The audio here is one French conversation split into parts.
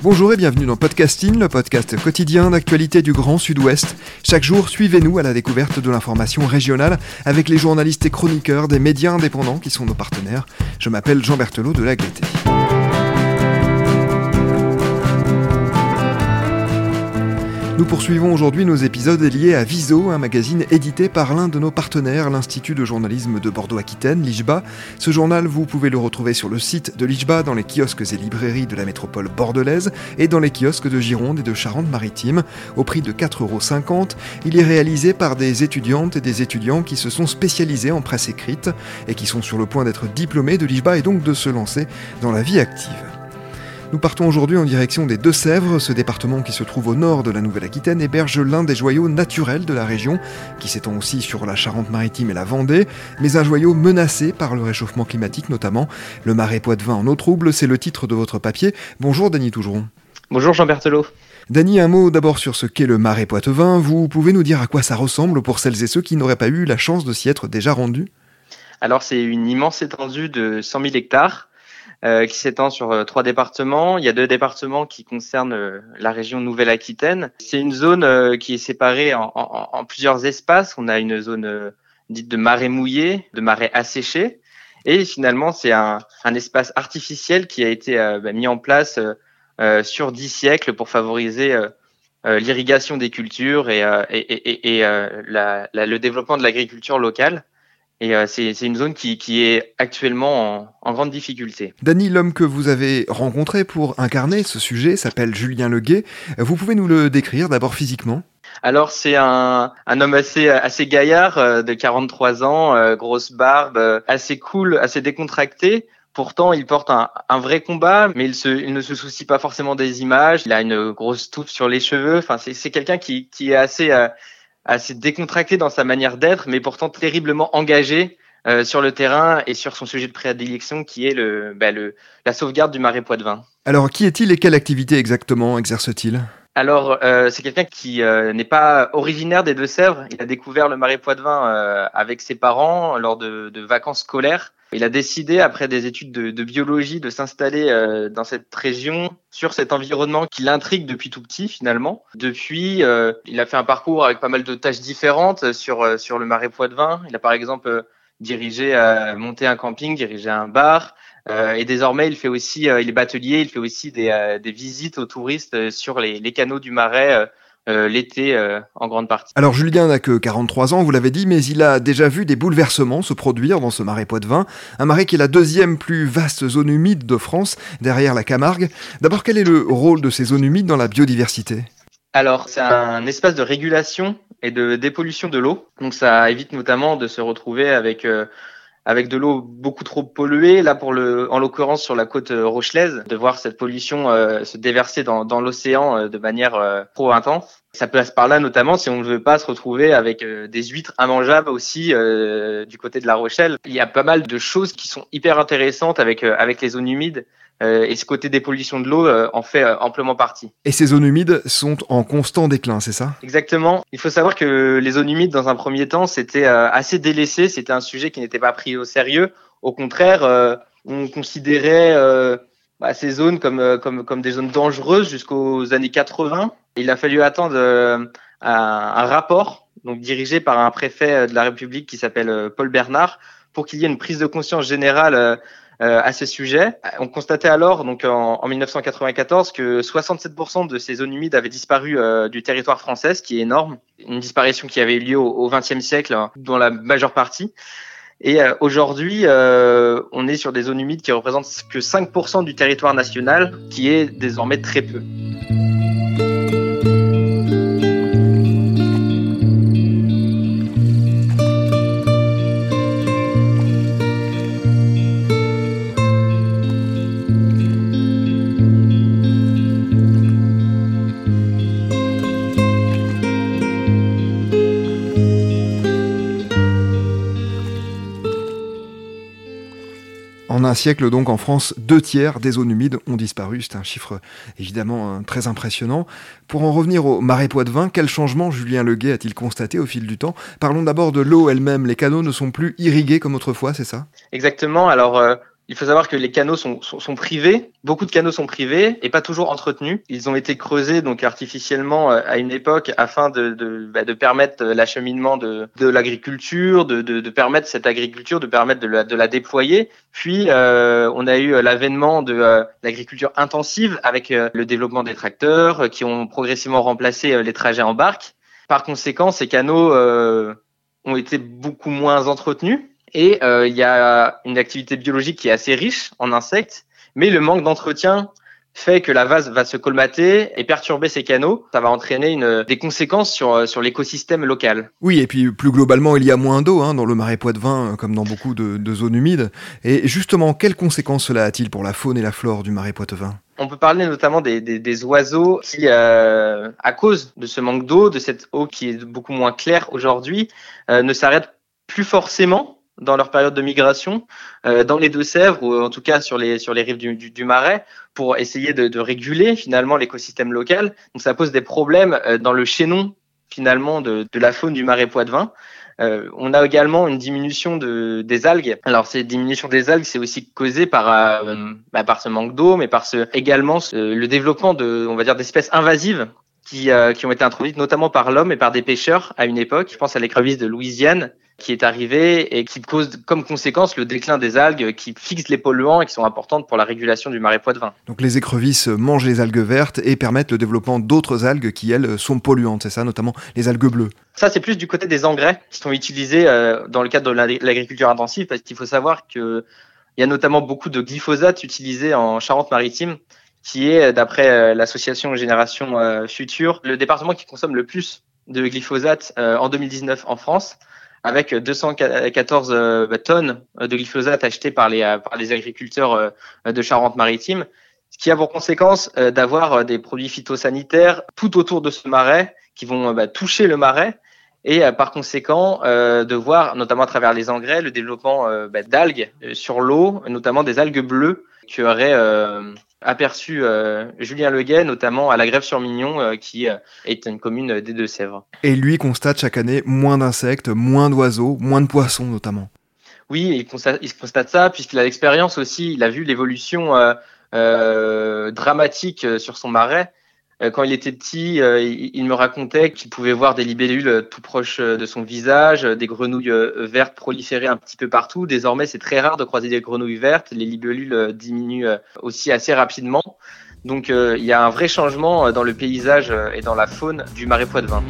Bonjour et bienvenue dans Podcasting, le podcast quotidien d'actualité du Grand Sud-Ouest. Chaque jour, suivez-nous à la découverte de l'information régionale avec les journalistes et chroniqueurs des médias indépendants qui sont nos partenaires. Je m'appelle Jean Berthelot de La Lagleté. Nous poursuivons aujourd'hui nos épisodes liés à Viso, un magazine édité par l'un de nos partenaires, l'Institut de journalisme de Bordeaux-Aquitaine, l'IJBA. Ce journal, vous pouvez le retrouver sur le site de l'IJBA, dans les kiosques et librairies de la métropole bordelaise et dans les kiosques de Gironde et de Charente-Maritime. Au prix de 4,50€, il est réalisé par des étudiantes et des étudiants qui se sont spécialisés en presse écrite et qui sont sur le point d'être diplômés de l'IJBA et donc de se lancer dans la vie active. Nous partons aujourd'hui en direction des Deux-Sèvres. Ce département qui se trouve au nord de la Nouvelle-Aquitaine héberge l'un des joyaux naturels de la région, qui s'étend aussi sur la Charente-Maritime et la Vendée, mais un joyau menacé par le réchauffement climatique notamment. Le marais Poitevin en eau trouble, c'est le titre de votre papier. Bonjour Dany Tougeron. Bonjour Jean Berthelot. Dany, un mot d'abord sur ce qu'est le marais Poitevin. Vous pouvez nous dire à quoi ça ressemble pour celles et ceux qui n'auraient pas eu la chance de s'y être déjà rendus? Alors c'est une immense étendue de 100 000 hectares euh, qui s'étend sur euh, trois départements. Il y a deux départements qui concernent euh, la région Nouvelle-Aquitaine. C'est une zone qui est séparée en, plusieurs espaces. On a une zone dite de marais mouillé, de marais asséché. Et finalement, c'est un, espace artificiel qui a été bah, mis en place sur dix siècles pour favoriser l'irrigation des cultures et, le développement de l'agriculture locale. Et euh, c'est une zone qui, qui, est actuellement en, en, grande difficulté. Dany, l'homme que vous avez rencontré pour incarner ce sujet s'appelle Julien Leguet. Vous pouvez nous le décrire d'abord physiquement? Alors c'est un, un, homme assez assez gaillard euh, de 43 ans, euh, grosse barbe, assez cool, assez décontracté. Pourtant, il porte un, un vrai combat, mais il, se, il, ne se soucie pas forcément des images. Il a une grosse touffe sur les cheveux. Enfin, c'est quelqu'un qui, qui est assez assez décontracté dans sa manière d'être, mais pourtant terriblement engagé euh, sur le terrain et sur son sujet de prédilection qui est bah, le, la sauvegarde du marais Poitevin. Alors, qui est-il et quelle activité exactement exerce-t-il? Alors, euh, c'est quelqu'un qui euh, n'est pas originaire des Deux-Sèvres. Il a découvert le marais Poitevin euh, avec ses parents lors de, de, vacances scolaires. Il a décidé, après des études de, de biologie, de s'installer euh, dans cette région, sur cet environnement qui l'intrigue depuis tout petit finalement. Depuis, euh, il a fait un parcours avec pas mal de tâches différentes sur sur le marais Poitevin. Il a par exemple dirigé, monté un camping, dirigé un bar. Euh, et désormais, il fait aussi, euh, il est batelier, il fait aussi des, euh, des visites aux touristes sur les, les canaux du Marais. l'été en grande partie. Alors Julien n'a que 43 ans, vous l'avez dit, mais il a déjà vu des bouleversements se produire dans ce marais Poitevin, un marais qui est la deuxième plus vaste zone humide de France, derrière la Camargue. D'abord, quel est le rôle de ces zones humides dans la biodiversité? Alors, c'est un espace de régulation et de dépollution de l'eau. Donc, ça évite notamment de se retrouver avec avec de l'eau beaucoup trop polluée. Là, pour le, en l'occurrence sur la côte euh, rochelaise, de voir cette pollution euh, se déverser dans, dans l'océan euh, de manière trop intense. Ça passe par là notamment si on ne veut pas se retrouver avec des huîtres immangeables aussi du côté de La Rochelle. Il y a pas mal de choses qui sont hyper intéressantes avec avec les zones humides. Et ce côté des pollutions de l'eau en fait amplement partie. Et ces zones humides sont en constant déclin, c'est ça? Exactement. Il faut savoir que les zones humides, dans un premier temps, c'était assez délaissé. C'était un sujet qui n'était pas pris au sérieux. Au contraire, euh, on considérait euh, bah, ces zones comme, euh, comme, comme des zones dangereuses jusqu'aux années 80. Il a fallu attendre un, un, rapport donc dirigé par un préfet de la République qui s'appelle Paul Bernard pour qu'il y ait une prise de conscience générale à ce sujet. On constatait alors, donc en, en 1994, que 67% de ces zones humides avaient disparu du territoire français, ce qui est énorme. Une disparition qui avait eu lieu au XXe siècle, hein, dans la majeure partie. Et euh, aujourd'hui, euh, on est sur des zones humides qui représentent que 5% du territoire national, qui est désormais très peu. Un siècle, donc en France, deux tiers des zones humides ont disparu. C'est un chiffre évidemment euh, très impressionnant. Pour en revenir au marais Poitevin, quel changement Julien Leguet a-t-il constaté au fil du temps? Parlons d'abord de l'eau elle-même. Les canaux ne sont plus irrigués comme autrefois, c'est ça? Exactement. Alors, euh, il faut savoir que les canaux sont, sont, sont, privés, beaucoup de canaux sont privés et pas toujours entretenus. Ils ont été creusés donc artificiellement euh, à une époque afin de, de, bah, de permettre l'acheminement de, de l'agriculture, de, de, permettre cette agriculture, de permettre de la, la déployer. Puis euh, on a eu l'avènement de euh, l'agriculture intensive avec euh, le développement des tracteurs euh, qui ont progressivement remplacé les trajets en barque. Par conséquent, ces canaux ont été beaucoup moins entretenus et euh, il y a une activité biologique qui est assez riche en insectes, mais le manque d'entretien fait que la vase va se colmater et perturber ses canaux. Ça va entraîner une, des conséquences sur, euh, sur l'écosystème local. Oui, et puis plus globalement, il y a moins d'eau hein, dans le marais Poitevin, euh, comme dans beaucoup de, de, zones humides. Et justement, quelles conséquences cela a-t-il pour la faune et la flore du marais Poitevin? On peut parler notamment des, des, des oiseaux qui, euh, à cause de ce manque d'eau, de cette eau qui est beaucoup moins claire aujourd'hui, euh, ne s'arrêtent plus forcément dans leur période de migration euh, dans les Deux-Sèvres ou en tout cas sur les sur les rives du, du, du Marais pour essayer de, de réguler finalement l'écosystème local. Donc ça pose des problèmes euh, dans le chaînon finalement de, de la faune du Marais Poitevin. Euh, on a également une diminution de, des algues. Alors cette diminution des algues, c'est aussi causé par euh, bah, par ce manque d'eau, mais par ce également le développement de on va dire d'espèces invasives qui, euh, qui ont été introduites notamment par l'homme et par des pêcheurs à une époque. Je pense à l'écrevisse de Louisiane qui est arrivée et qui cause comme conséquence le déclin des algues qui fixent les polluants et qui sont importantes pour la régulation du marais Poitevin. Donc les écrevisses mangent les algues vertes et permettent le développement d'autres algues qui, elles, sont polluantes, c'est ça, notamment les algues bleues Ça, c'est plus du côté des engrais qui sont utilisés euh, dans le cadre de l'agriculture intensive parce qu'il faut savoir que il y a notamment beaucoup de glyphosate utilisé en Charente-Maritime qui est, d'après euh, l'association Génération euh, Future, le département qui consomme le plus de glyphosate en 2019 en France avec 214 euh, bah, tonnes de glyphosate achetées par les, par les agriculteurs euh, de Charente-Maritime, ce qui a pour conséquence euh, d'avoir des produits phytosanitaires tout autour de ce marais qui vont bah, toucher le marais et par conséquent de voir, notamment à travers les engrais, le développement bah, d'algues sur l'eau, notamment des algues bleues qui auraient aperçu euh, Julien Leguet, notamment à la Grève-sur-Mignon, euh, qui euh, est une commune des Deux-Sèvres. Et lui constate chaque année moins d'insectes, moins d'oiseaux, moins de poissons notamment. Oui, il constate, il constate ça, puisqu'il a l'expérience aussi, il a vu l'évolution dramatique sur son marais. Euh, quand il était petit, euh, il me racontait qu'il pouvait voir des libellules euh, tout proches de son visage, des grenouilles vertes proliférer un petit peu partout. Désormais, c'est très rare de croiser des grenouilles vertes. Les libellules diminuent aussi assez rapidement. Donc, il y a un vrai changement dans le paysage et dans la faune du marais Poitevin.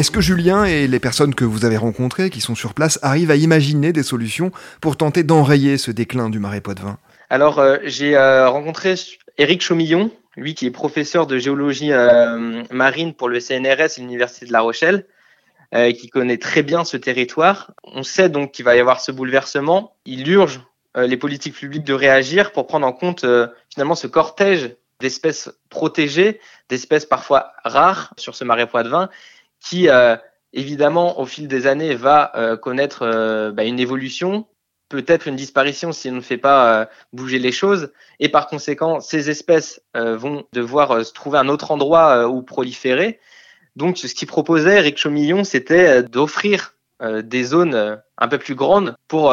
Est-ce que Julien et les personnes que vous avez rencontrées, qui sont sur place, arrivent à imaginer des solutions pour tenter d'enrayer ce déclin du marais Poitevin? Alors, euh, j'ai euh, rencontré Éric Chaumillon, lui qui est professeur de géologie euh, marine pour le CNRS et l'Université de La Rochelle, qui connaît très bien ce territoire. On sait donc qu'il va y avoir ce bouleversement. Il urge les politiques publiques de réagir pour prendre en compte finalement ce cortège d'espèces protégées, d'espèces parfois rares sur ce marais Poitevin qui euh, évidemment au fil des années va euh, connaître euh, bah, une évolution, peut-être une disparition si on ne fait pas bouger les choses, et par conséquent ces espèces vont devoir se trouver un autre endroit où proliférer. Donc ce qu'il proposait Eric Chaumillon, c'était d'offrir des zones un peu plus grandes pour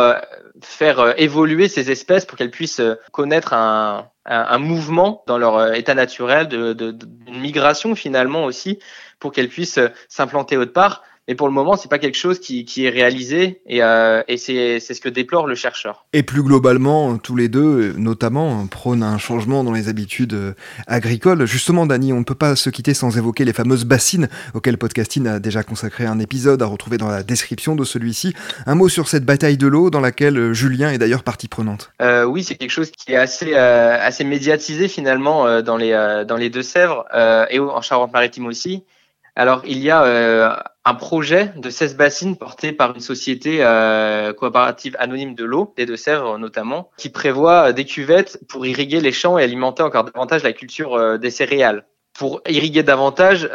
faire évoluer ces espèces pour qu'elles puissent connaître un, un, mouvement dans leur état naturel, de, migration finalement aussi, pour qu'elles puissent s'implanter autre part. Mais pour le moment, c'est pas quelque chose qui, qui est réalisé et, euh, et c'est ce que déplore le chercheur. Et plus globalement, tous les deux, notamment, prônent un changement dans les habitudes euh, agricoles. Justement, Dani, on ne peut pas se quitter sans évoquer les fameuses bassines auxquelles Podcasting a déjà consacré un épisode à retrouver dans la description de celui-ci. Un mot sur cette bataille de l'eau dans laquelle euh, Julien est d'ailleurs partie prenante. Euh, oui, c'est quelque chose qui est assez euh, assez médiatisé finalement dans les dans les Deux-Sèvres et en Charente-Maritime aussi. Alors, il y a euh, un projet de 16 bassines porté par une société euh, coopérative anonyme de l'eau, des Deux-Sèvres notamment, qui prévoit des cuvettes pour irriguer les champs et alimenter encore davantage la culture euh, des céréales. Pour irriguer davantage,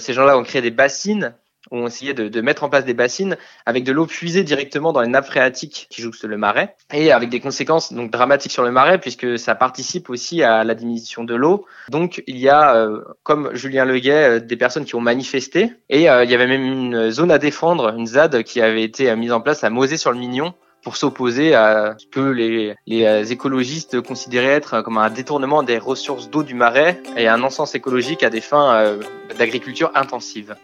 ces gens-là ont créé des bassines ont essayé de, de, mettre en place des bassines avec de l'eau puisée directement dans les nappes phréatiques qui jouxtent le marais et avec des conséquences donc dramatiques sur le marais puisque ça participe aussi à la diminution de l'eau. Donc il y a, euh, comme Julien Leguet, euh, des personnes qui ont manifesté et euh, il y avait même une zone à défendre, une ZAD qui avait été mise en place à Mosée-sur-le-Mignon pour s'opposer à ce que les, les, écologistes considéraient être comme un détournement des ressources d'eau du marais et un non-sens écologique à des fins d'agriculture intensive.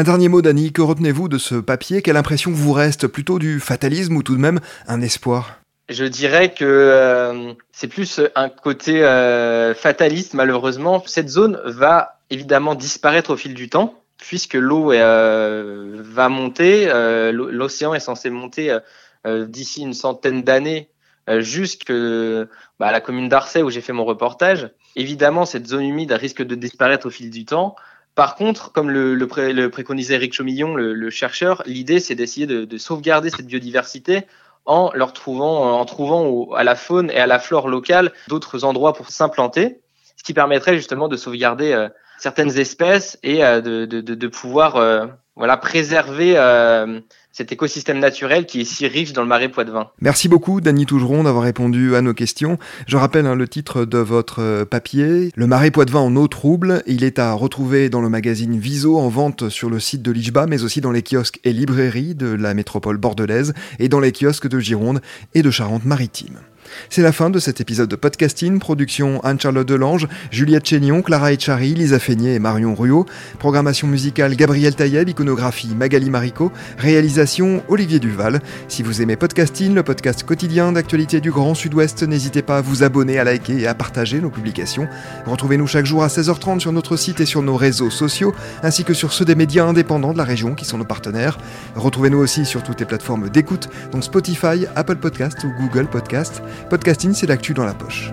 Un dernier mot, Dani, que retenez-vous de ce papier? Quelle impression vous reste? Plutôt du fatalisme ou tout de même un espoir? Je dirais que euh, c'est plus un côté euh, fataliste, malheureusement. Cette zone va évidemment disparaître au fil du temps, puisque l'eau euh, va monter. L'océan est censé monter d'ici une centaine d'années jusque bah, la commune d'Arcet où j'ai fait mon reportage. Évidemment, cette zone humide risque de disparaître au fil du temps. Par contre, comme le, le, pré, le préconisait Eric Chaumillon, le, chercheur, l'idée c'est d'essayer de, de, sauvegarder cette biodiversité en leur trouvant, en trouvant à la faune et à la flore locale d'autres endroits pour s'implanter, ce qui permettrait justement de sauvegarder euh, certaines espèces et euh, de, pouvoir euh, voilà préserver euh, cet écosystème naturel qui est si riche dans le marais Poitevin. Merci beaucoup, Dany Tougeron, d'avoir répondu à nos questions. Je rappelle hein, le titre de votre papier, Le marais Poitevin en eau trouble. Il est à retrouver dans le magazine Viso en vente sur le site de l'IJBA, mais aussi dans les kiosques et librairies de la métropole bordelaise et dans les kiosques de Gironde et de Charente-Maritime. C'est la fin de cet épisode de podcasting. Production Anne-Charlotte Delange, Juliette Chénion, Clara Echari, Lisa Feignet et Marion Ruot. Programmation musicale Gabriel Taïeb, iconographie Magali Marico. Réalisation Olivier Duval. Si vous aimez podcasting, le podcast quotidien d'actualité du Grand Sud-Ouest, n'hésitez pas à vous abonner, à liker et à partager nos publications. Retrouvez-nous chaque jour à 16h30 sur notre site et sur nos réseaux sociaux, ainsi que sur ceux des médias indépendants de la région qui sont nos partenaires. Retrouvez-nous aussi sur toutes les plateformes d'écoute, dont Spotify, Apple Podcast ou Google Podcast. Podcasting, c'est l'actu dans la poche.